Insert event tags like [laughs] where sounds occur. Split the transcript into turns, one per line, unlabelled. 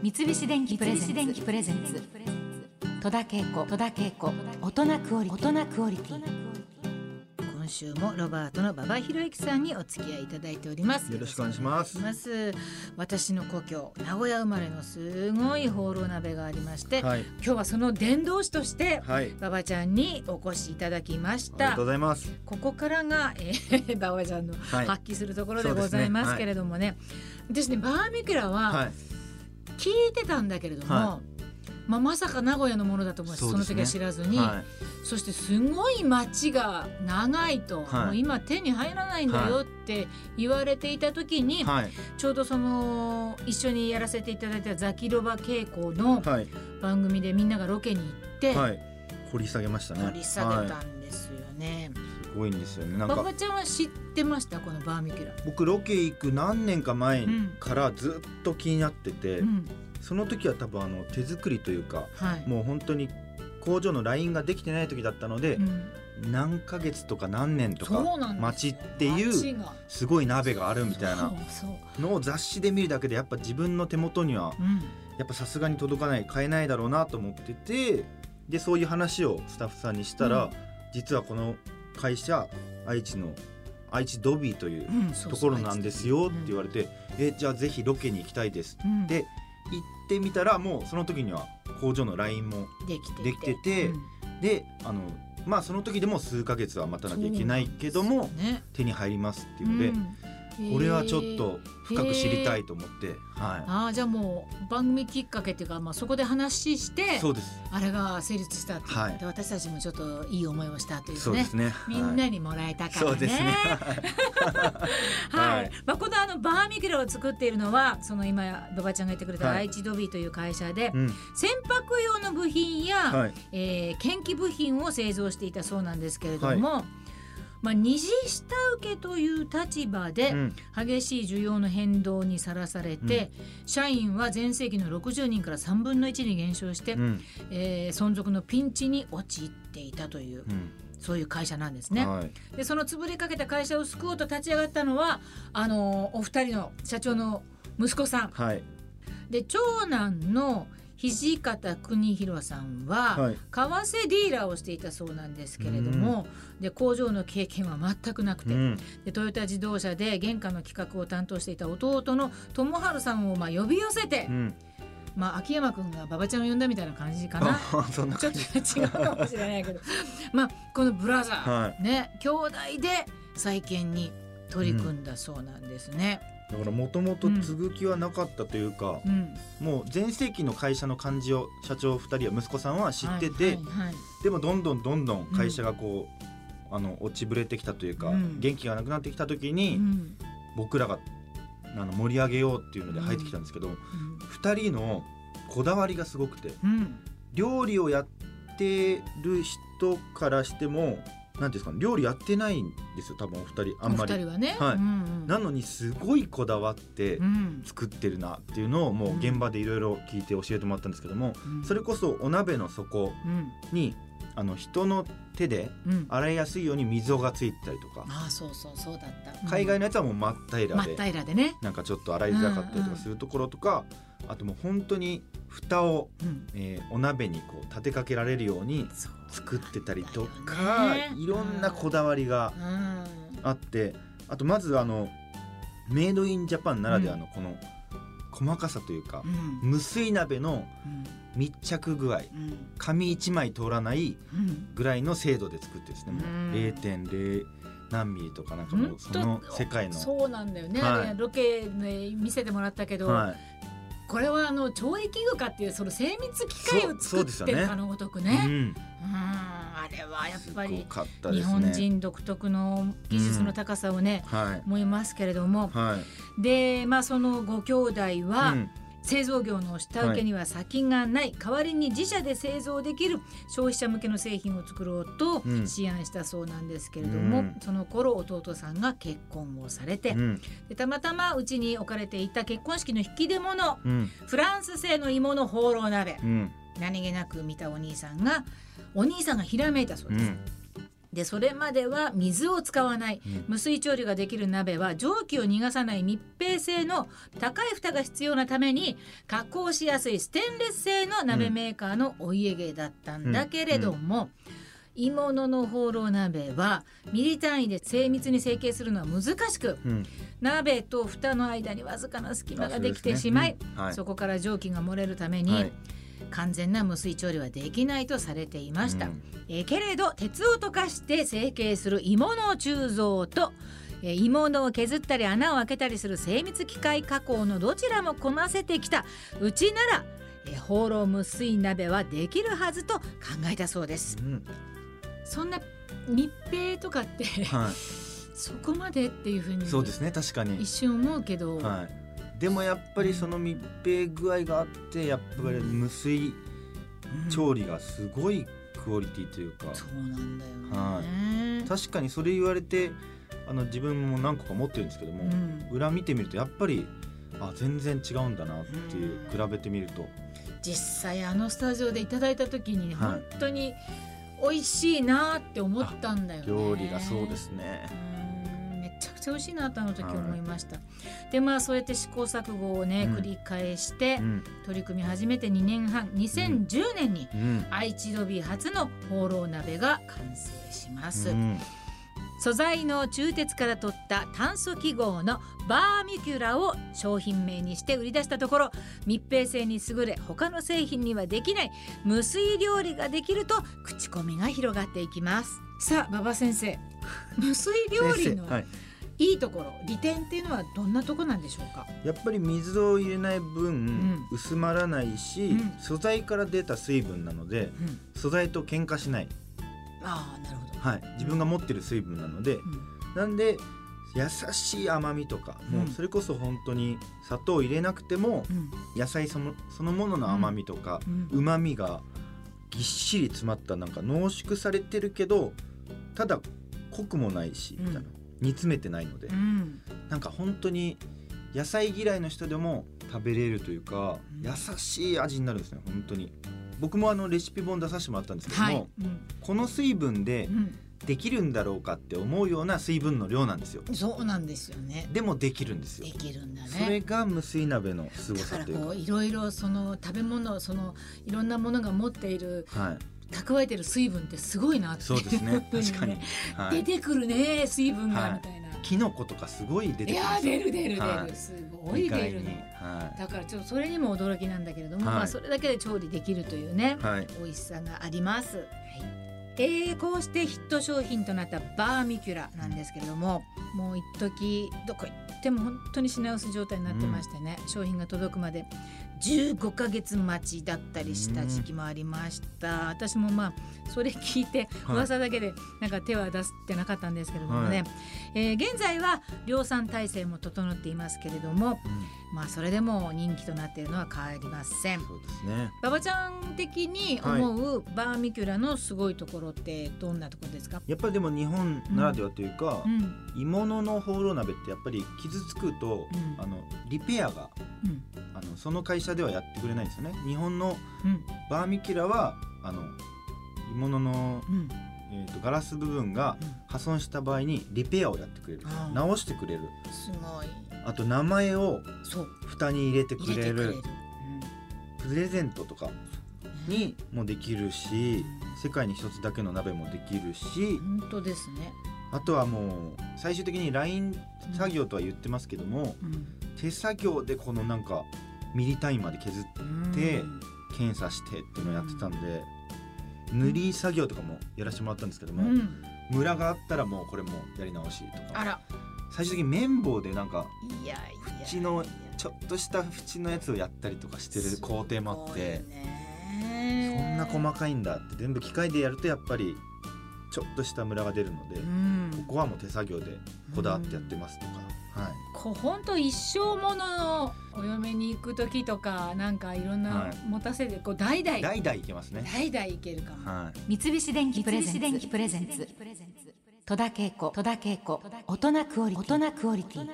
三菱電機プレゼンツ。戸田恵子。戸田恵子。大人クオリティ。大人クオリティ。
今週もロバートの馬場博之さんにお付き合いいただいております。
よろしくお願いします。
ます。私の故郷名古屋生まれのすごいホーロー鍋がありまして、
はい。
今日はその伝道師として
はい。
馬場ちゃんにお越しいただきました。
ありがとうございます。
ここからが、[laughs] えー、馬場ちゃんの
はい。
発揮するところでございますけれどもね,、私ねバーミキュラは
はい
聞いてたんだけれども、
は
まあ、まさか名古屋のものだと思いますその時は知らずに、
は
そしてすごい街が長いと、
はい。
もう今手に入らないんだよって言われていた時に、ちょうどその一緒にやらせていただいたザキロバ傾向の
はい。
番組でみんながロケに行って
はい。掘り下げましたね。
掘り下げた
はい
んですよね。
すごいんですよね。なんか
馬場ちゃんは知ってました？このバーミキュラ。
僕ロケ行く何年か前
うん
からずっと気になってて、
うん、
その時は多分あの手作りというか
はい。
もう本当に工場のラインができてない時だったので
う、ん、
何ヶ月とか何年とか
そうなんです
待ちっていうすごい鍋があるみたいな。のを雑誌で見るだけでやっぱ自分の手元には
うん、
やっぱさすがに届かない買えないだろうなと思っててでそういう話をスタッフさんにしたら、
うん。
実はこの会社愛知の愛知ドビーというところなんですよって言われて、えじゃあぜひロケに行きたいです。
うん、
で行ってみたらもうその時には工場の LINE も
できて
できてであのまあその時でも数ヶ月は待たなきゃいけないけども
ね、
手に入りますっていうので、
うん
これはちょっと深く知りたいと思って、は
ああじゃあもう番組きっかけっていうか、まあ、そこで話して
い、そうです。
あれが成立したっていう、
はい。
で私たちもちょっといい思いをしたというね
そうですね。
みん
は
ないにもらえたからね。
そうですね。[laughs]
はい、
はい。
まあ、このあのバーミキュラを作っているのはその今馬場ちゃんが言ってくれた
はい。
愛知ドビーという会社で、
うん。
船舶用の部品や、
はい。
えー研機部品を製造していたそうなんですけれども、まあ、二次下請けという立場で、
うん。
激しい需要の変動にさらされて、社員は全盛期の60人から3分の1に減少して、
うん。
えー存続のピンチに陥っていたという
うん。
そういう会社なんですね。
はい。
でその潰れかけた会社を救おうと立ち上がったのはあのお二人の社長の息子さん。
はい。
で長男の土方邦弘さんは、
はい。
為替ディーラーをしていたそうなんですけれども、で工場の経験は全くなくて、
うん。
でトヨタ自動車で原価の企画を担当していた弟の友治さんをまあ呼び寄せて、
うん。
まあ、秋山君が馬場ちゃんを呼んだみたいな感じかな。ちょっと違うかもしれないけど。[laughs] まあこのブラザー、
は
ね兄弟で再建に取り組んだそうなんですね。
だからもともと続きはなかったというか、
うん、
もう全盛期の会社の感じを社長2人は息子さんは知ってて、
はいはいはい。
でもどんどんどんどん会社がこう、あの落ちぶれてきたというか、
うん。
元気がなくなってきた時
う
に、
ん。
僕らがあの盛り上げようっていうので入ってきたんですけど、2人のこだわりがすごくて
うん。
料理をやってる人からしても何ていうんですかね料理やってないんですよ多分お二人あんま
お二
り。
人はね、
はい。
うんうん
なのにすごいこだわって
うん
作ってるなっていうのをもう現場でいろいろ聞いて教えてもらったんですけども
うん。
それこそお鍋の底
うん。
にあの人の手で
うん。
洗いやすいように溝がついてたりとか。
ああそうそうそうだった、
海外のやつはもう真っ平
真っ
らで
平らでね、
なんかちょっと洗いづらかったりとかするところとかあともう本当に蓋を、
うん、
えーお鍋にこう立てかけられるように作ってたりと
だ
か、
よね。
いろんなこだわりが
うん。
あってあとまずあのメイドインジャパンならではのこの細かさというか
う、ん。
無水鍋の
うん。
密着具合
うん。
紙一枚通らない
うん。
ぐらいの精度で作ってですねもう
うん。
0.0何ミリとかなんかもうその世界の、
そうなんだよね、
はい
ロケで見せてもらったけど、
はい、
これはあの調理器具かっていうその精密機械を作ってるかのごとく
う
ね。
ん、
うん、あれはやっぱり日本人独特の技術の高さをね、
はい。
思いますけれども、
はい。
でまあそのご兄弟は、
うん
製造業の下請けには先がない、代わりに自社で製造できる消費者向けの製品を作ろうと
うん。
思案したそうなんですけれども、
うん。
その頃弟さんが結婚をされて、
うん。
でたまたまうちに置かれていた結婚式の引き出物
うん。
フランス製の芋のホーロー鍋。
うん。
何気なく見たお兄さんがお兄さんがひらめいたそうです、
うん
でそれまでは水を使わない。
うん。
無水調理ができる鍋は蒸気を逃がさない密閉性の高い蓋が必要なために加工しやすいステンレス製の鍋メーカーのお家芸だったんだけれども、鋳物のホーロー鍋はミリ単位で精密に成形するのは難しく
うん。
鍋と蓋の間にわずかな隙間ができてしまい
あそうですね。うん。はい。
そこから蒸気が漏れるために、
はい
完全な無水調理はできないとされていました、
うん。
えーけれど鉄を溶かして成形する鋳物鋳造と、えー鋳物を削ったり穴を開けたりする精密機械加工のどちらもこなせてきた。うちなら、えー放浪無水鍋はできるはずと考えたそうです。
うん。
そんな密閉とかって
は [laughs]
そこまでっていうふう
い、
に
そうですね確かに。
一、瞬思うけど、
はい、でもやっぱりその密閉具合があってやっぱり無水
うん。
調理がすごいクオリティというか、
そうなんだよね、
は確かにそれ言われてあの自分も何個か持ってるんですけども、
うん。
裏見てみるとやっぱりあ全然違うんだなっていう
うん。
比べてみると、
実際あのスタジオでいただいた時に
はい。
本当に美味しいなって思ったんだよね。
料理がそうですね
くちゃ美味しいなとあの時
はい
思いました。でまあそうやって試行錯誤をね、
うん。
繰り返して
うん。
取り組み始めて2年半2010年に
うん。
愛知ロビー初の放浪鍋が完成します。
うん。
素材の鋳鉄から取った炭素記号のバーミキュラを商品名にして売り出したところ密閉性に優れ他の製品にはできない無水料理ができると口コミが広がっていきます。さあ馬場先生。無水料理の
先生はい、
いいところ利点っていうのはどんなとこなんでしょうか？
やっぱり水を入れない分、
ん。
薄まらないし、
うん。
素材から出た水分なので
うん。
素材と喧嘩しない、
ああなるほど、
はい、自分が持ってる水分なので、
うん。
なんで優しい甘みとか、
うん。
もうそれこそ本当に砂糖を入れなくても
うん。
野菜そのそのものの甘みとか
う
ま、みがぎっしり詰まったなんか濃縮されてるけどただ濃くもないし、
うん
みたいな煮詰めてないので、
うん。
なんか本当に野菜嫌いの人でも食べれるというか、
うん。
優しい味になるんですね本当に。僕もあのレシピ本出させてもらったんですけども、
はい、うん。
この水分で
うん。
できるんだろうかって思うような水分の量なんですよ。
そうなんですよね。
でもできるんですよ。
できるんだね。
それが無水鍋の凄さというか。
こういろいろその食べ物そのいろんなものが持っている
はい
蓄えてる水分ってすごいなって。
そうですね。[laughs] 確かに、はい、
出てくるね水分が
はい。
みたいな、
キノコとかすごい出てくる。ん
いや出る出る出る、
はい。
すごい出る。の
は
だからちょっとそれにも驚きなんだけれども、
はい。
まあそれだけで調理できるというね
い、はい、
美味しさがあります。はい。えーこうしてヒット商品となったバーミキュラなんですけれどももう一時どこ行っても本当に品薄状態になってましてね、商品が届くまで15ヶ月待ちだったりした時期もありました、私もまあそれ聞いて
はい。
噂だけでなんか手は出してなかったんですけれどもね、
はい。
えー現在は量産体制も整っていますけれどもまあそれでも人気となっているのは変わりません。
そうですね。
馬場ちゃん的に思うバーミキュラのすごいところってどんなところですか、
やっぱりでも日本ならではというか、
うん。
鋳物のホーロー鍋ってやっぱり傷つくと、
うん。
あのリペアが
うん。
あのその会社ではやってくれないんですよね。日本の
うん。
バーミキュラはあの鋳物の、
うん。
えー、とガラス部分が破損した場合にリペアをやってくれる直してくれる。
すごい
あと名前を蓋に入れてくれるプレゼントとか
うん
にもできるし世界に一つだけの鍋もできるし。
本当ですね、
あとはもう最終的にライン作業とは言ってますけども、
うん。
手作業でこのなんかミリ単位まで削ってで検査してっていうのをやってたんで、塗り作業とかもやらせてもらったんですけども、
うん、
ムラがあったらもうこれもやり直しとか最終的に綿棒でなんか縁のちょっとした縁のやつをやったりとかしてる工程もあってそんな細かいんだって全部機械でやるとやっぱりちょっとしたムラが出るので、
うん。
ここはもう手作業でこだわってやってますとか、はい。
こう本当一生もののお嫁に行く時とかなんかいろん
は
ない。持たせてこう代々。
代々いけますね。
代々いけるか。も、
はい。
三菱電機プレゼンツ戸田恵子戸田恵子大人クオリティ。大人クオリティ